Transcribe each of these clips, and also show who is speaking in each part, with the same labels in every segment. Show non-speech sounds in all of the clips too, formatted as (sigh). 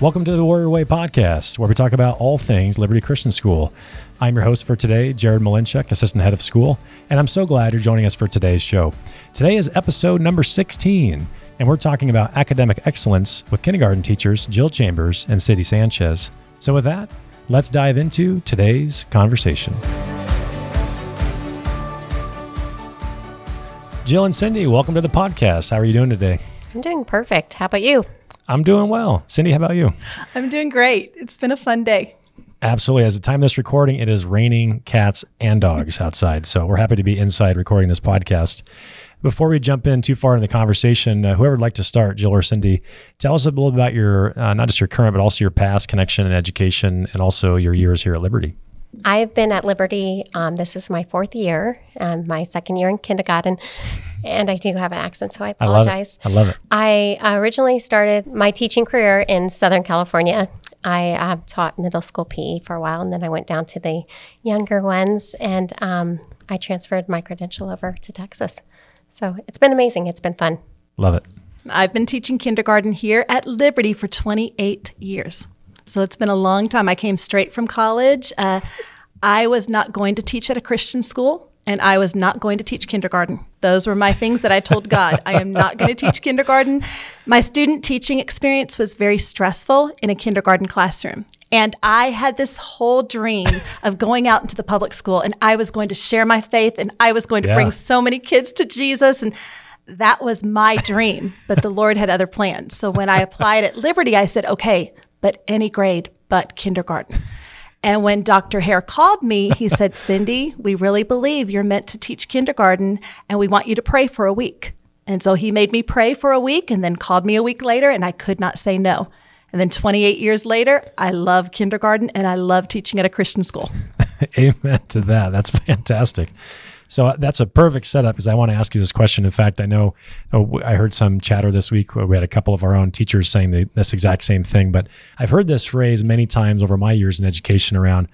Speaker 1: Welcome to the Warrior Way podcast, where we talk about all things Liberty Christian School. I'm your host for today, Jared Mlynczyk, Assistant Head of School, and I'm so glad you're joining us for today's show. Today is episode number 16, and we're talking about academic excellence with kindergarten teachers Jill Chambers and Cindy Sanchez. So, with that, let's dive into today's conversation. Jill and Cindy, welcome to the podcast. How are you doing today?
Speaker 2: I'm doing perfect. How about you?
Speaker 1: I'm doing well. Cindy, how about you?
Speaker 3: I'm doing great. It's been a fun day.
Speaker 1: Absolutely. As the time of this recording, it is raining cats and dogs (laughs) outside. So we're happy to be inside recording this podcast. Before we jump in too far in the conversation, uh, whoever would like to start, Jill or Cindy, tell us a little about your, uh, not just your current, but also your past connection and education, and also your years here at Liberty.
Speaker 2: I've been at Liberty. Um, this is my fourth year, and my second year in kindergarten. And I do have an accent, so I apologize.
Speaker 1: I love it.
Speaker 2: I, love it. I originally started my teaching career in Southern California. I uh, taught middle school PE for a while, and then I went down to the younger ones, and um, I transferred my credential over to Texas. So it's been amazing. It's been fun.
Speaker 1: Love it.
Speaker 3: I've been teaching kindergarten here at Liberty for 28 years. So it's been a long time. I came straight from college. Uh, I was not going to teach at a Christian school and I was not going to teach kindergarten. Those were my things that I told God. I am not going to teach kindergarten. My student teaching experience was very stressful in a kindergarten classroom. And I had this whole dream of going out into the public school and I was going to share my faith and I was going to yeah. bring so many kids to Jesus. And that was my dream. But the Lord had other plans. So when I applied at Liberty, I said, okay, but any grade but kindergarten. And when Dr. Hare called me, he (laughs) said, Cindy, we really believe you're meant to teach kindergarten and we want you to pray for a week. And so he made me pray for a week and then called me a week later, and I could not say no. And then 28 years later, I love kindergarten and I love teaching at a Christian school. (laughs)
Speaker 1: Amen to that. That's fantastic. So uh, that's a perfect setup because I want to ask you this question. In fact, I know oh, I heard some chatter this week where we had a couple of our own teachers saying the, this exact same thing, but I've heard this phrase many times over my years in education around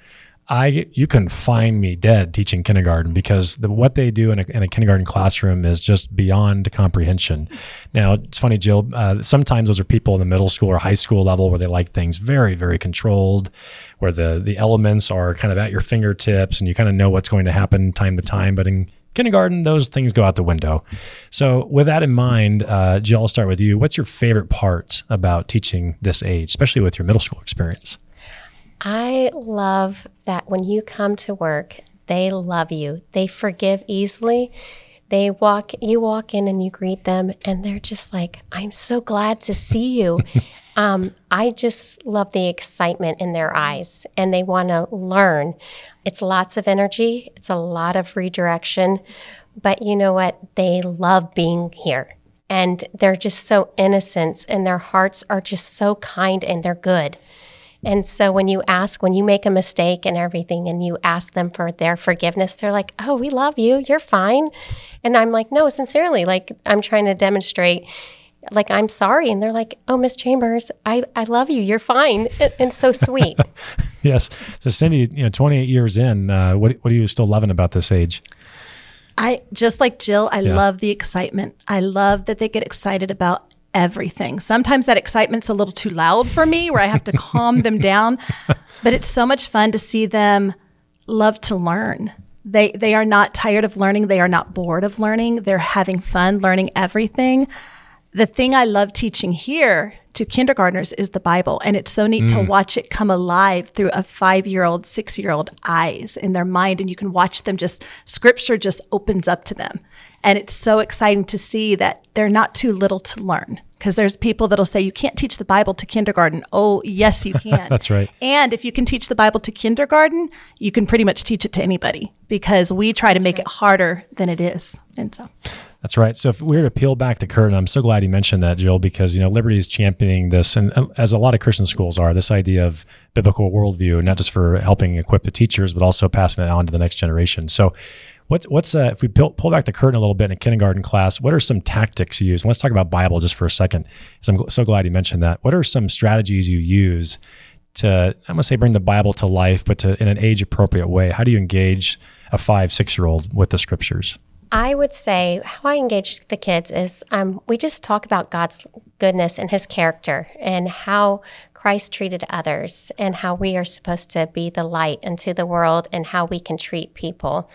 Speaker 1: I you can find me dead teaching kindergarten because the, what they do in a, in a, kindergarten classroom is just beyond comprehension. Now it's funny, Jill. Uh, sometimes those are people in the middle school or high school level where they like things very very controlled, where the the elements are kind of at your fingertips and you kind of know what's going to happen time to time. But in kindergarten, those things go out the window. So with that in mind, uh, Jill, I'll start with you. What's your favorite part about teaching this age, especially with your middle school experience?
Speaker 2: I love that when you come to work, they love you. They forgive easily. They walk, you walk in and you greet them, and they're just like, I'm so glad to see you. (laughs) um, I just love the excitement in their eyes, and they want to learn. It's lots of energy, it's a lot of redirection, but you know what? They love being here. And they're just so innocent, and their hearts are just so kind and they're good. And so when you ask, when you make a mistake and everything, and you ask them for their forgiveness, they're like, oh, we love you. You're fine. And I'm like, no, sincerely, like I'm trying to demonstrate, like, I'm sorry. And they're like, oh, Miss Chambers, I, I love you. You're fine. And, and so sweet. (laughs)
Speaker 1: yes. So, Cindy, you know, 28 years in, uh, what, what are you still loving about this age?
Speaker 3: I just like Jill, I yeah. love the excitement. I love that they get excited about everything. Sometimes that excitement's a little too loud for me where I have to calm them down, (laughs) but it's so much fun to see them love to learn. They they are not tired of learning, they are not bored of learning. They're having fun learning everything. The thing I love teaching here to kindergartners is the Bible. And it's so neat mm. to watch it come alive through a five year old, six year old eyes in their mind. And you can watch them just, scripture just opens up to them. And it's so exciting to see that they're not too little to learn because there's people that'll say you can't teach the Bible to kindergarten. Oh, yes, you can. (laughs)
Speaker 1: That's right.
Speaker 3: And if you can teach the Bible to kindergarten, you can pretty much teach it to anybody because we try to make right. it harder than it is. And so
Speaker 1: that's right. So if we were to peel back the curtain, I'm so glad you mentioned that, Jill, because you know Liberty is championing this, and uh, as a lot of Christian schools are, this idea of biblical worldview, not just for helping equip the teachers, but also passing it on to the next generation. So What's what's uh, if we pull, pull back the curtain a little bit in a kindergarten class? What are some tactics you use? And let's talk about Bible just for a second. I'm so glad you mentioned that. What are some strategies you use to I'm gonna say bring the Bible to life, but to in an age appropriate way? How do you engage a five six year old with the scriptures?
Speaker 2: I would say how I engage the kids is um, we just talk about God's goodness and His character and how Christ treated others and how we are supposed to be the light into the world and how we can treat people.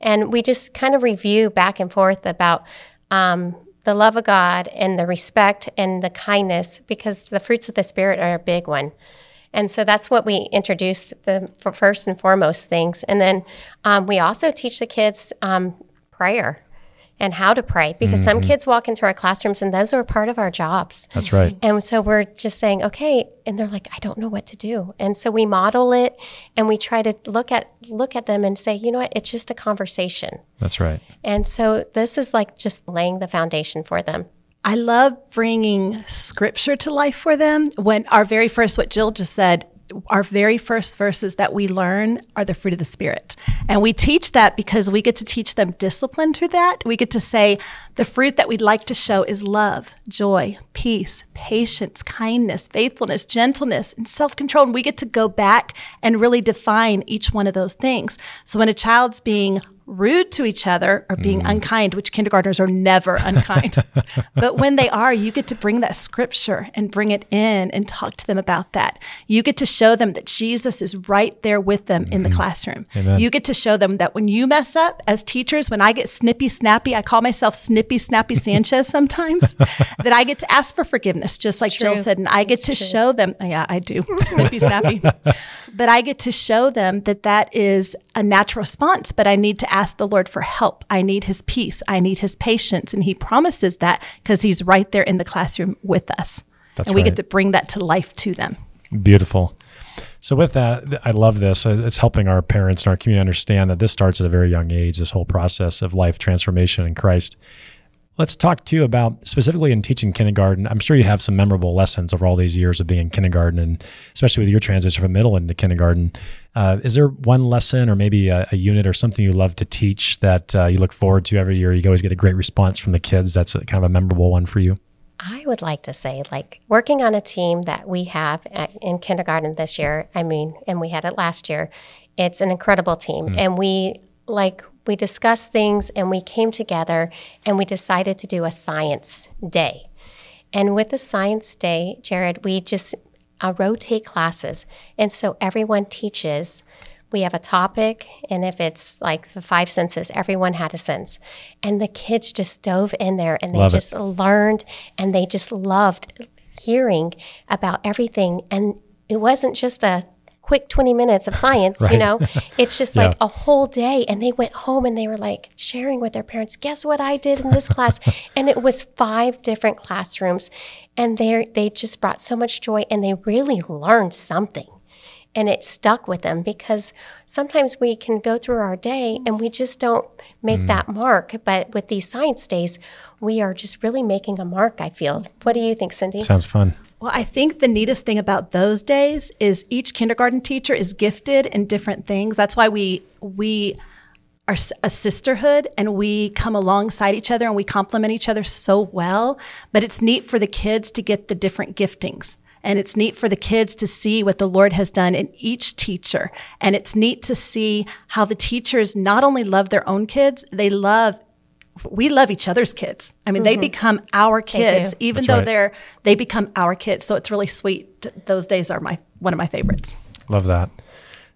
Speaker 2: And we just kind of review back and forth about um, the love of God and the respect and the kindness because the fruits of the Spirit are a big one. And so that's what we introduce the first and foremost things. And then um, we also teach the kids um, prayer and how to pray because mm-hmm. some kids walk into our classrooms and those are part of our jobs.
Speaker 1: That's right.
Speaker 2: And so we're just saying, okay, and they're like, I don't know what to do. And so we model it and we try to look at look at them and say, you know what, it's just a conversation.
Speaker 1: That's right.
Speaker 2: And so this is like just laying the foundation for them.
Speaker 3: I love bringing scripture to life for them. When our very first, what Jill just said, our very first verses that we learn are the fruit of the Spirit. And we teach that because we get to teach them discipline through that. We get to say the fruit that we'd like to show is love, joy, peace, patience, kindness, faithfulness, gentleness, and self control. And we get to go back and really define each one of those things. So when a child's being rude to each other or being mm. unkind, which kindergartners are never unkind. (laughs) but when they are, you get to bring that scripture and bring it in and talk to them about that. You get to show them that Jesus is right there with them mm-hmm. in the mm-hmm. classroom. Amen. You get to show them that when you mess up as teachers, when I get snippy snappy, I call myself snippy snappy Sanchez sometimes, (laughs) that I get to ask for forgiveness, just like Jill said. And I get to true. show them, yeah, I do, (laughs) snippy snappy. but I get to show them that that is a natural response, but I need to ask the Lord for help. I need his peace. I need his patience. And he promises that because he's right there in the classroom with us. That's and we right. get to bring that to life to them.
Speaker 1: Beautiful. So with that, I love this. Uh, it's helping our parents and our community understand that this starts at a very young age, this whole process of life transformation in Christ. Let's talk to you about specifically in teaching kindergarten. I'm sure you have some memorable lessons over all these years of being in kindergarten, and especially with your transition from middle into kindergarten. Uh, is there one lesson or maybe a, a, unit or something you love to teach that uh, you look forward to every year? You always get a great response from the kids. That's a, kind of a memorable one for you.
Speaker 2: I would like to say, like working on a team that we have at, in kindergarten this year. I mean, and we had it last year. It's an incredible team, mm. and we like we discussed things and we came together and we decided to do a science day. And with the science day, Jared, we just uh, rotate classes. And so everyone teaches. We have a topic, and if it's like the five senses, everyone had a sense. And the kids just dove in there and they Love just it. learned and they just loved hearing about everything. And it wasn't just a quick 20 minutes of science, right. you know? (laughs) It's just like a whole day. And they went home and they were like sharing with their parents, guess what I did in this class? (laughs) and it was five different classrooms. And they they just brought so much joy and they really learned something. And it stuck with them because sometimes we can go through our day and we just don't make mm. that mark. But with these science days, we are just really making a mark, I feel. What do you think, Cindy?
Speaker 1: Sounds fun.
Speaker 3: Well, I think the neatest thing about those days is each kindergarten teacher is gifted in different things. That's why we we are a sisterhood and we come alongside each other and we complement each other so well. But it's neat for the kids to get the different giftings. And it's neat for the kids to see what the Lord has done in each teacher. And it's neat to see how the teachers not only love their own kids, they love we love each other's kids. I mean, mm-hmm. they become our kids, even That's though right. they're they become our kids. So it's really sweet. Those days are my one of my favorites.
Speaker 1: Love that.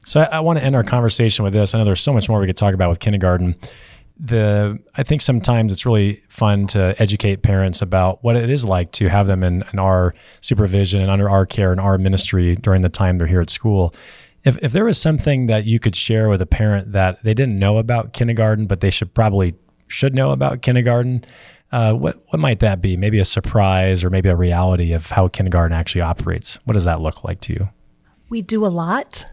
Speaker 1: So I, I want to end our conversation with this. I know there's so much more we could talk about with kindergarten. The I think sometimes it's really fun to educate parents about what it is like to have them in, in our supervision and under our care and our ministry during the time they're here at school. If, if there was something that you could share with a parent that they didn't know about kindergarten, but they should probably should know about kindergarten, uh, what what might that be? Maybe a surprise or maybe a reality of how kindergarten actually operates. What does that look like to you?
Speaker 3: We do a lot.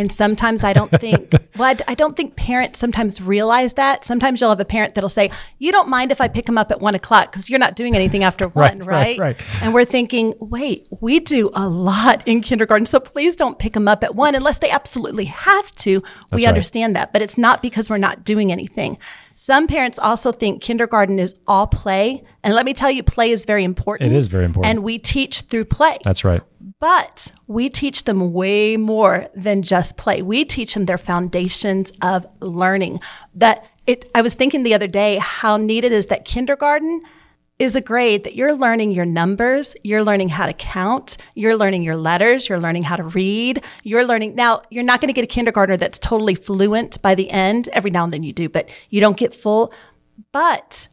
Speaker 3: And sometimes I don't think, (laughs) well, I, I, don't think parents sometimes realize that. Sometimes you'll have a parent that'll say, You don't mind if I pick them up at one o'clock because you're not doing anything after (laughs) one, right, right? right? And we're thinking, Wait, we do a lot in kindergarten. So please don't pick them up at one unless they absolutely have to. That's we right. understand that. But it's not because we're not doing anything. Some parents also think kindergarten is all play. And let me tell you, play is very important.
Speaker 1: It is very important.
Speaker 3: And we teach through play.
Speaker 1: That's right.
Speaker 3: But we teach them way more than just play. We teach them their foundations of learning. That it I was thinking the other day how it is that kindergarten is a grade that you're learning your numbers, you're learning how to count, you're learning your letters, you're learning how to read, you're learning. Now, you're not going to get a kindergartner that's totally fluent by the end. Every now and then you do, but you don't get full. But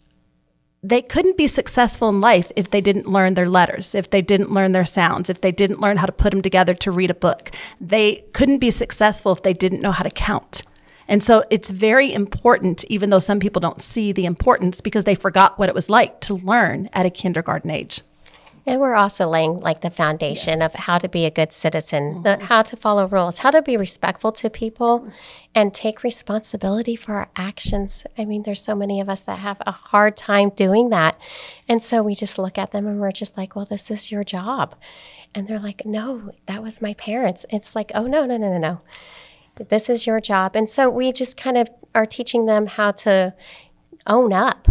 Speaker 3: they couldn't be successful in life if they didn't learn their letters, if they didn't learn their sounds, if they didn't learn how to put them together to read a book. They couldn't be successful if they didn't know how to count. And so it's very important, even though some people don't see the importance because they forgot what it was like to learn at a kindergarten age.
Speaker 2: And we're also laying like the foundation yes. of how to be a good citizen, mm-hmm. the, how to follow rules, how to be respectful to people and take responsibility for our actions. I mean, there's so many of us that have a hard time doing that. And so we just look at them and we're just like, well, this is your job. And they're like, no, that was my parents. It's like, oh, no, no, no, no, no. This is your job. And so we just kind of are teaching them how to own up.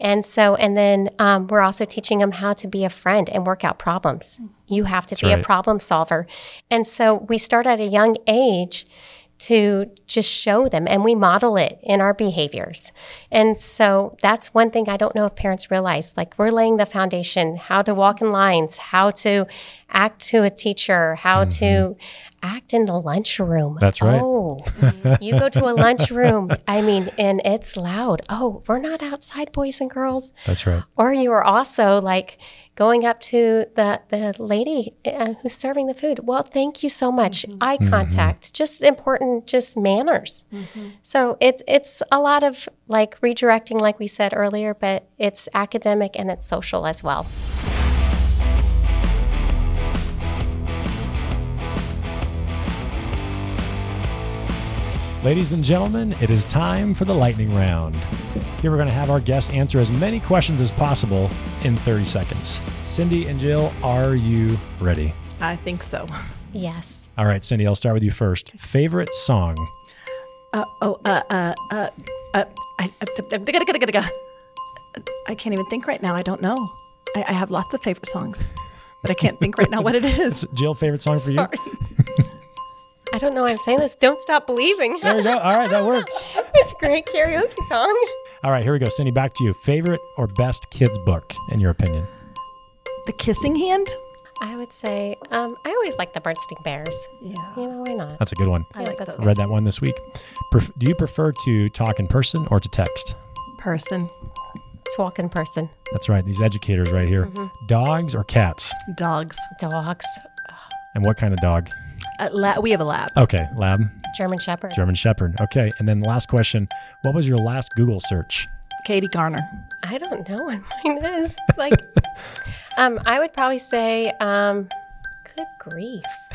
Speaker 2: And so, and then um, we're also teaching them how to be a friend and work out problems. You have to That's be right. a problem solver. And so we start at a young age to just show them and we model it in our behaviors. And so that's one thing I don't know if parents realize. Like we're laying the foundation, how to walk in lines, how to act to a teacher, how mm-hmm. to act in the lunchroom.
Speaker 1: That's right.
Speaker 2: Oh, you go to a (laughs) lunchroom. I mean, and it's loud. Oh, we're not outside, boys and girls.
Speaker 1: That's right.
Speaker 2: Or you are also like going up to the the lady uh, who's serving the food. Well, thank you so much. Mm-hmm. Eye mm-hmm. contact, mm-hmm. just important, just manners. Mm-hmm. So it's it's a lot of like redirecting, like we said earlier, but it's academic and it's social as well.
Speaker 1: Ladies and gentlemen, it is time for the lightning round. Here we're going to have our guests answer as many questions as possible in 30 seconds. Cindy and Jill, are you ready?
Speaker 3: I think so.
Speaker 2: Yes.
Speaker 1: All right, Cindy, I'll start with you first. Favorite song?
Speaker 3: Uh, oh, uh, uh, uh, uh I, uh, I can't even think right now. I don't know. I, I have lots of favorite songs, but I can't think right now what it (laughs) is.
Speaker 1: Jill, favorite song for you? (laughs)
Speaker 2: I don't know why I'm saying this. Don't stop believing.
Speaker 1: there we go. All right, that works. (laughs)
Speaker 2: it's a great karaoke song.
Speaker 1: All right, here we go. Cindy, back to you. Favorite or best kids book, in your opinion?
Speaker 3: The Kissing Hand.
Speaker 2: I would say um, I always like the Bernstein Bears.
Speaker 3: Yeah,
Speaker 2: you know why not?
Speaker 1: That's a good one.
Speaker 3: I like that.
Speaker 1: Read that one this week. Pref- do you prefer to talk in person or to text?
Speaker 3: Person.
Speaker 2: To walk in person.
Speaker 1: That's right. These educators right here. Mm-hmm. Dogs or cats?
Speaker 3: Dogs.
Speaker 2: Dogs.
Speaker 1: And what kind of dog?
Speaker 3: La- we have a lab.
Speaker 1: Okay, lab.
Speaker 2: German Shepherd.
Speaker 1: German Shepherd. Okay, and then last question: What was your last Google search?
Speaker 3: Katie Garner.
Speaker 2: I don't know what mine is. Like, (laughs) um, I would probably say, um, good grief. (laughs)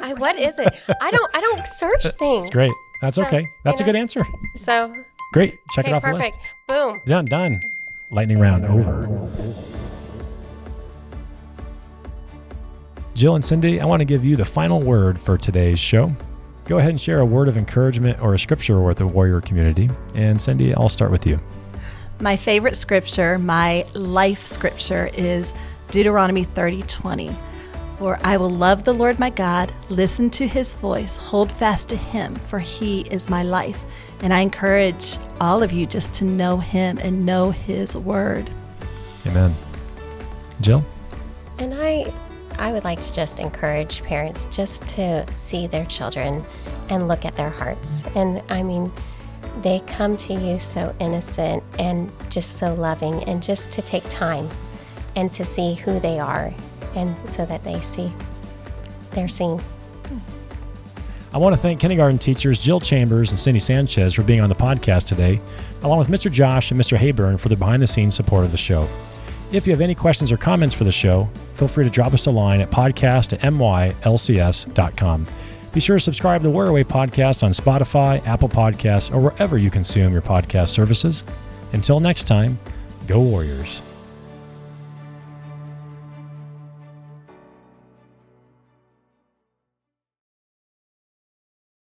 Speaker 2: I, what is it? I don't. I don't search things.
Speaker 1: That's great. That's so, okay. That's a know, good answer.
Speaker 2: So
Speaker 1: great. Check
Speaker 2: okay,
Speaker 1: it off
Speaker 2: perfect.
Speaker 1: the
Speaker 2: list. Boom.
Speaker 1: Done. Done. Lightning round over. Jill and Cindy, I want to give you the final word for today's show. Go ahead and share a word of encouragement or a scripture with the warrior community. And Cindy, I'll start with you.
Speaker 3: My favorite scripture, my life scripture, is Deuteronomy 30 20. For I will love the Lord my God, listen to his voice, hold fast to him, for he is my life. And I encourage all of you just to know him and know his word.
Speaker 1: Amen. Jill?
Speaker 2: And I I would like to just encourage parents just to see their children and look at their hearts. And I mean, they come to you so innocent and just so loving, and just to take time and to see who they are, and so that they see they're seen.
Speaker 1: I want to thank kindergarten teachers Jill Chambers and Cindy Sanchez for being on the podcast today, along with Mr. Josh and Mr. Hayburn for the behind the scenes support of the show. If you have any questions or comments for the show, feel free to drop us a line at podcast at mylcs.com. Be sure to subscribe to the Warrior Way podcast on Spotify, Apple Podcasts, or wherever you consume your podcast services. Until next time, go Warriors.